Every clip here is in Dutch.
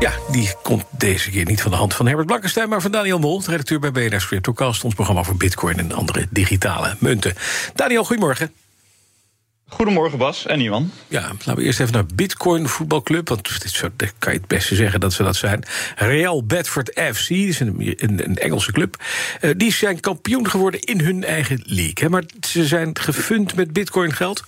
Ja, die komt deze keer niet van de hand van Herbert Blankenstein... maar van Daniel Mol, redacteur bij BNR Cryptocast... ons programma voor bitcoin en andere digitale munten. Daniel, goedemorgen. Goedemorgen Bas en Iwan. Ja, laten we eerst even naar Bitcoin Voetbalclub. Want dit zo, kan je het beste zeggen dat ze dat zijn. Real Bedford FC, dat is een, een, een Engelse club. Uh, die zijn kampioen geworden in hun eigen league. Hè? Maar ze zijn gefund met Bitcoin geld.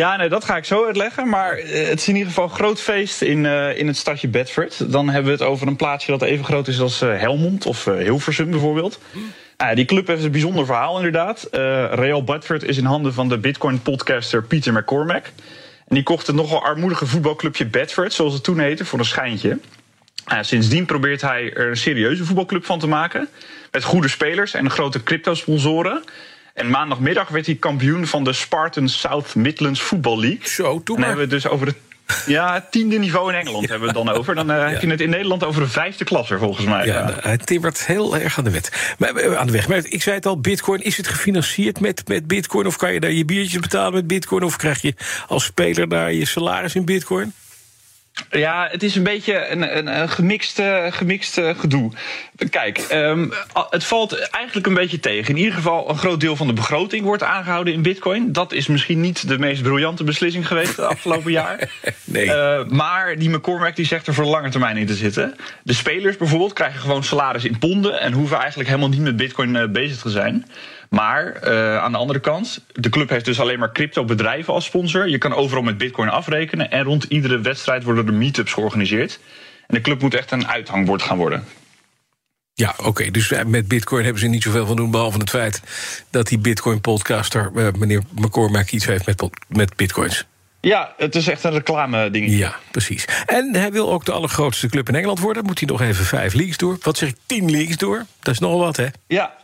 Ja, nee, dat ga ik zo uitleggen. Maar eh, het is in ieder geval een groot feest in, uh, in het stadje Bedford. Dan hebben we het over een plaatsje dat even groot is als uh, Helmond of Hilversum bijvoorbeeld. Uh, die club heeft een bijzonder verhaal inderdaad. Real Bedford is in handen van de Bitcoin-podcaster Peter McCormack. En die kocht het nogal armoedige voetbalclubje Bedford, zoals het toen heette, voor een schijntje. sindsdien probeert hij er een serieuze voetbalclub van te maken. Met goede spelers en grote crypto-sponsoren. En maandagmiddag werd hij kampioen van de Spartan South Midlands Football League. Zo, toen maar. hebben we het dus over het ja, tiende niveau in Engeland hebben we het dan over. Dan uh, heb je het in Nederland over een vijfde klasse, volgens mij. Ja, ja. hij timmert heel erg aan de, wet. Maar, eh, aan de weg. Maar ik zei het al, bitcoin, is het gefinancierd met, met bitcoin? Of kan je daar je biertjes betalen met bitcoin? Of krijg je als speler daar je salaris in bitcoin? Ja, het is een beetje een, een, een gemixt, gemixt gedoe. Kijk, um, het valt eigenlijk een beetje tegen. In ieder geval, een groot deel van de begroting wordt aangehouden in Bitcoin. Dat is misschien niet de meest briljante beslissing geweest het afgelopen jaar. Nee. Uh, maar die McCormack die zegt er voor lange termijn in te zitten. De spelers bijvoorbeeld krijgen gewoon salaris in ponden en hoeven eigenlijk helemaal niet met Bitcoin uh, bezig te zijn. Maar uh, aan de andere kant, de club heeft dus alleen maar crypto-bedrijven als sponsor. Je kan overal met Bitcoin afrekenen. En rond iedere wedstrijd worden er meetups georganiseerd. En de club moet echt een uithangbord gaan worden. Ja, oké. Okay. Dus met Bitcoin hebben ze niet zoveel van doen. Behalve het feit dat die Bitcoin-podcaster, uh, meneer McCormack, iets heeft met, met Bitcoins. Ja, het is echt een reclame ding. Ja, precies. En hij wil ook de allergrootste club in Engeland worden. Moet hij nog even vijf leagues door. Wat zeg ik, tien leagues door? Dat is nogal wat, hè? Ja,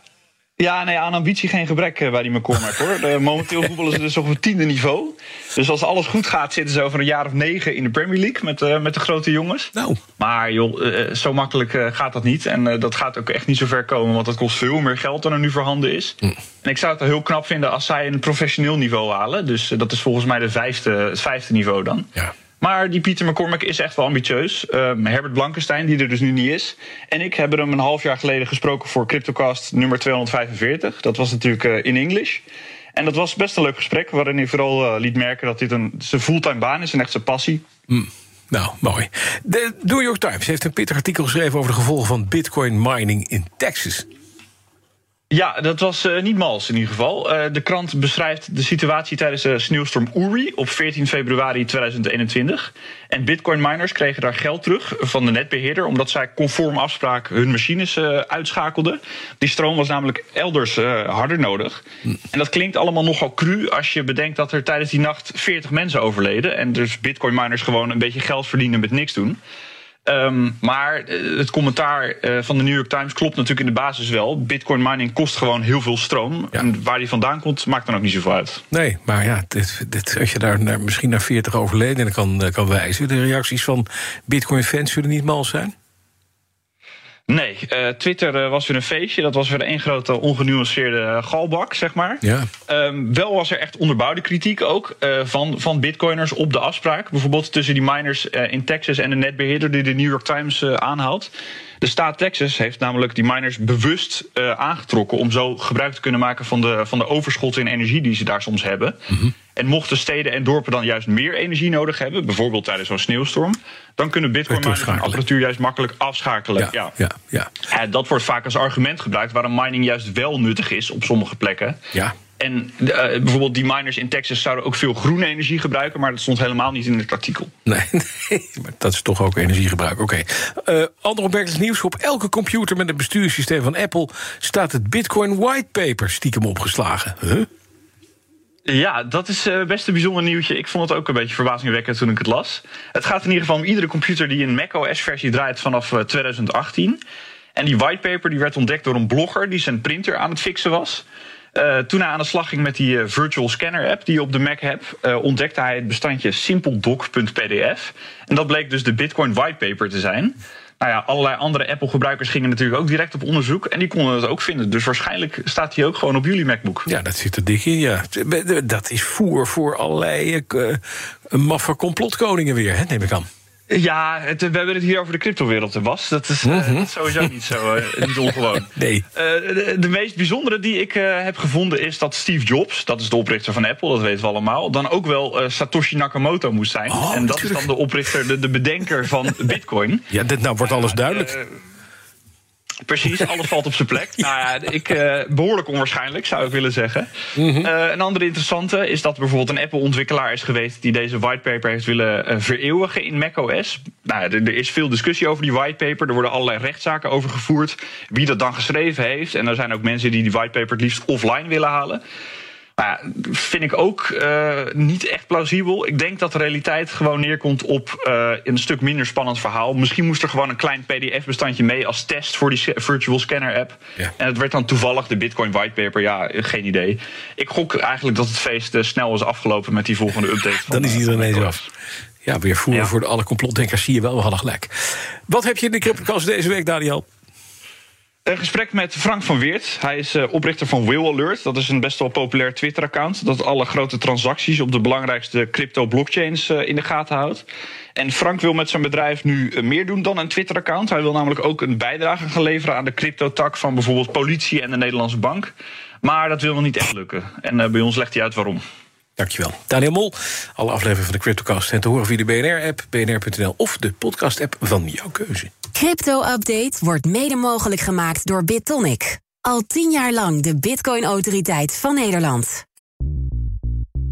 ja, nee, aan ambitie geen gebrek eh, bij die McCormack hoor. De, momenteel voetballen ze dus op het tiende niveau. Dus als alles goed gaat, zitten ze over een jaar of negen in de Premier League met, uh, met de grote jongens. Nou. Maar joh, uh, zo makkelijk gaat dat niet. En dat gaat ook echt niet zo ver komen, want dat kost veel meer geld dan er nu voorhanden is. Hm. En ik zou het heel knap vinden als zij een professioneel niveau halen. Dus dat is volgens mij de vijfde, het vijfde niveau dan. Ja. Maar die Pieter McCormack is echt wel ambitieus. Uh, Herbert Blankenstein, die er dus nu niet is. En ik hebben hem een half jaar geleden gesproken voor CryptoCast nummer 245. Dat was natuurlijk uh, in English. En dat was best een leuk gesprek, waarin hij vooral uh, liet merken dat dit een, zijn fulltime baan is en echt zijn passie. Mm. Nou, mooi. De New York Times heeft een pittig artikel geschreven over de gevolgen van bitcoin mining in Texas. Ja, dat was uh, niet mals in ieder geval. Uh, de krant beschrijft de situatie tijdens de sneeuwstorm Uri op 14 februari 2021. En bitcoin miners kregen daar geld terug van de netbeheerder... omdat zij conform afspraak hun machines uh, uitschakelden. Die stroom was namelijk elders harder nodig. Hm. En dat klinkt allemaal nogal cru als je bedenkt dat er tijdens die nacht 40 mensen overleden... en dus bitcoin miners gewoon een beetje geld verdienen met niks doen... Um, maar het commentaar uh, van de New York Times klopt natuurlijk in de basis wel. Bitcoin mining kost gewoon heel veel stroom. Ja. En waar die vandaan komt, maakt dan ook niet zoveel uit. Nee, maar ja, dit, dit, als je daar naar, misschien naar 40 overledenen kan, kan wijzen... de reacties van Bitcoin-fans zullen niet mal zijn? Nee, uh, Twitter uh, was weer een feestje. Dat was weer één grote ongenuanceerde galbak, zeg maar. Ja. Um, wel was er echt onderbouwde kritiek ook uh, van, van bitcoiners op de afspraak. Bijvoorbeeld tussen die miners in Texas en de netbeheerder die de New York Times aanhaalt. De staat Texas heeft namelijk die miners bewust aangetrokken om zo gebruik te kunnen maken van de, van de overschotten in energie die ze daar soms hebben. Mm -hmm. En mochten steden en dorpen dan juist meer energie nodig hebben, bijvoorbeeld tijdens zo'n sneeuwstorm, dan kunnen bitcoin miners hun apparatuur juist makkelijk afschakelen. Ja, ja. ja, ja. Dat wordt vaak als argument gebruikt waarom mining juist wel nuttig is op sommige plekken. Ja. En uh, bijvoorbeeld die miners in Texas zouden ook veel groene energie gebruiken, maar dat stond helemaal niet in het artikel. Nee, nee maar dat is toch ook energiegebruik. Oké. Okay. Uh, ander opmerkelijk nieuws. Op elke computer met een bestuurssysteem van Apple staat het Bitcoin whitepaper stiekem opgeslagen. Huh? Ja, dat is uh, best een bijzonder nieuwtje. Ik vond het ook een beetje verbazingwekkend toen ik het las. Het gaat in ieder geval om iedere computer die een macOS-versie draait vanaf 2018. En die whitepaper die werd ontdekt door een blogger die zijn printer aan het fixen was. Uh, toen hij aan de slag ging met die Virtual Scanner app die je op de Mac hebt, ontdekte hij het bestandje simpledoc.pdf. En dat bleek dus de Bitcoin whitepaper te zijn. Nou ja, allerlei andere Apple-gebruikers gingen natuurlijk ook direct op onderzoek. En die konden het ook vinden. Dus waarschijnlijk staat hij ook gewoon op jullie MacBook. Ja, dat zit er dik in, ja. Dat is voer voor allerlei uh, maffe complotkoningen weer, hè, neem ik aan. Ja, het, we hebben het hier over de cryptowereld, was. Dat is uh, sowieso niet zo uh, niet ongewoon. Nee. Uh, de, de, meest bijzondere die ik heb gevonden is dat Steve Jobs, dat is de oprichter van Apple, dat weten we allemaal, dan ook wel Satoshi Nakamoto moest zijn. Oh, en dat natuurlijk. is dan de oprichter, de, de bedenker van Bitcoin. Ja, dit, nou wordt alles duidelijk. Precies, alles valt op zijn plek. Nou ja, ik, uh, behoorlijk onwaarschijnlijk, zou ik willen zeggen. Mm -hmm. uh, een andere interessante is dat bijvoorbeeld een Apple-ontwikkelaar is geweest... die deze whitepaper heeft willen uh, vereeuwigen in macOS. Nou, er, er, is veel discussie over die whitepaper. Er worden allerlei rechtszaken over gevoerd. Wie dat dan geschreven heeft. En er zijn ook mensen die die whitepaper het liefst offline willen halen. Nou, vind ik ook uh, niet echt plausibel. Ik denk dat de realiteit gewoon neerkomt op uh, een stuk minder spannend verhaal. Misschien moest er gewoon een klein PDF-bestandje mee als test voor die Virtual Scanner app. Ja. En het werd dan toevallig de Bitcoin whitepaper. Ja, geen idee. Ik gok eigenlijk dat het feest uh, snel is afgelopen met die volgende update. dan is iedereen ineens af. Ja, weer voeren ja. voor de alle complotdenkers. Zie je wel, we hadden gelijk. Wat heb je in de CryptoCast deze week, Daniel? Een gesprek met Frank van Weert. Hij is uh, oprichter van Will Alert. Dat is een best wel populair Twitter-account. Dat alle grote transacties op de belangrijkste crypto-blockchains uh, in de gaten houdt. En Frank wil met zijn bedrijf nu uh, meer doen dan een Twitter-account. Hij wil namelijk ook een bijdrage gaan leveren aan de crypto-tak van bijvoorbeeld politie en de Nederlandse bank. Maar dat wil nog niet echt lukken. En bij ons legt hij uit waarom. Dankjewel. Daniel Mol, alle afleveringen van de CryptoCast zijn te horen via de BNR-app, bnr.nl of de podcast-app van jouw keuze. Crypto-update wordt mede mogelijk gemaakt door BitTonic. Al tien jaar lang de Bitcoin-autoriteit van Nederland.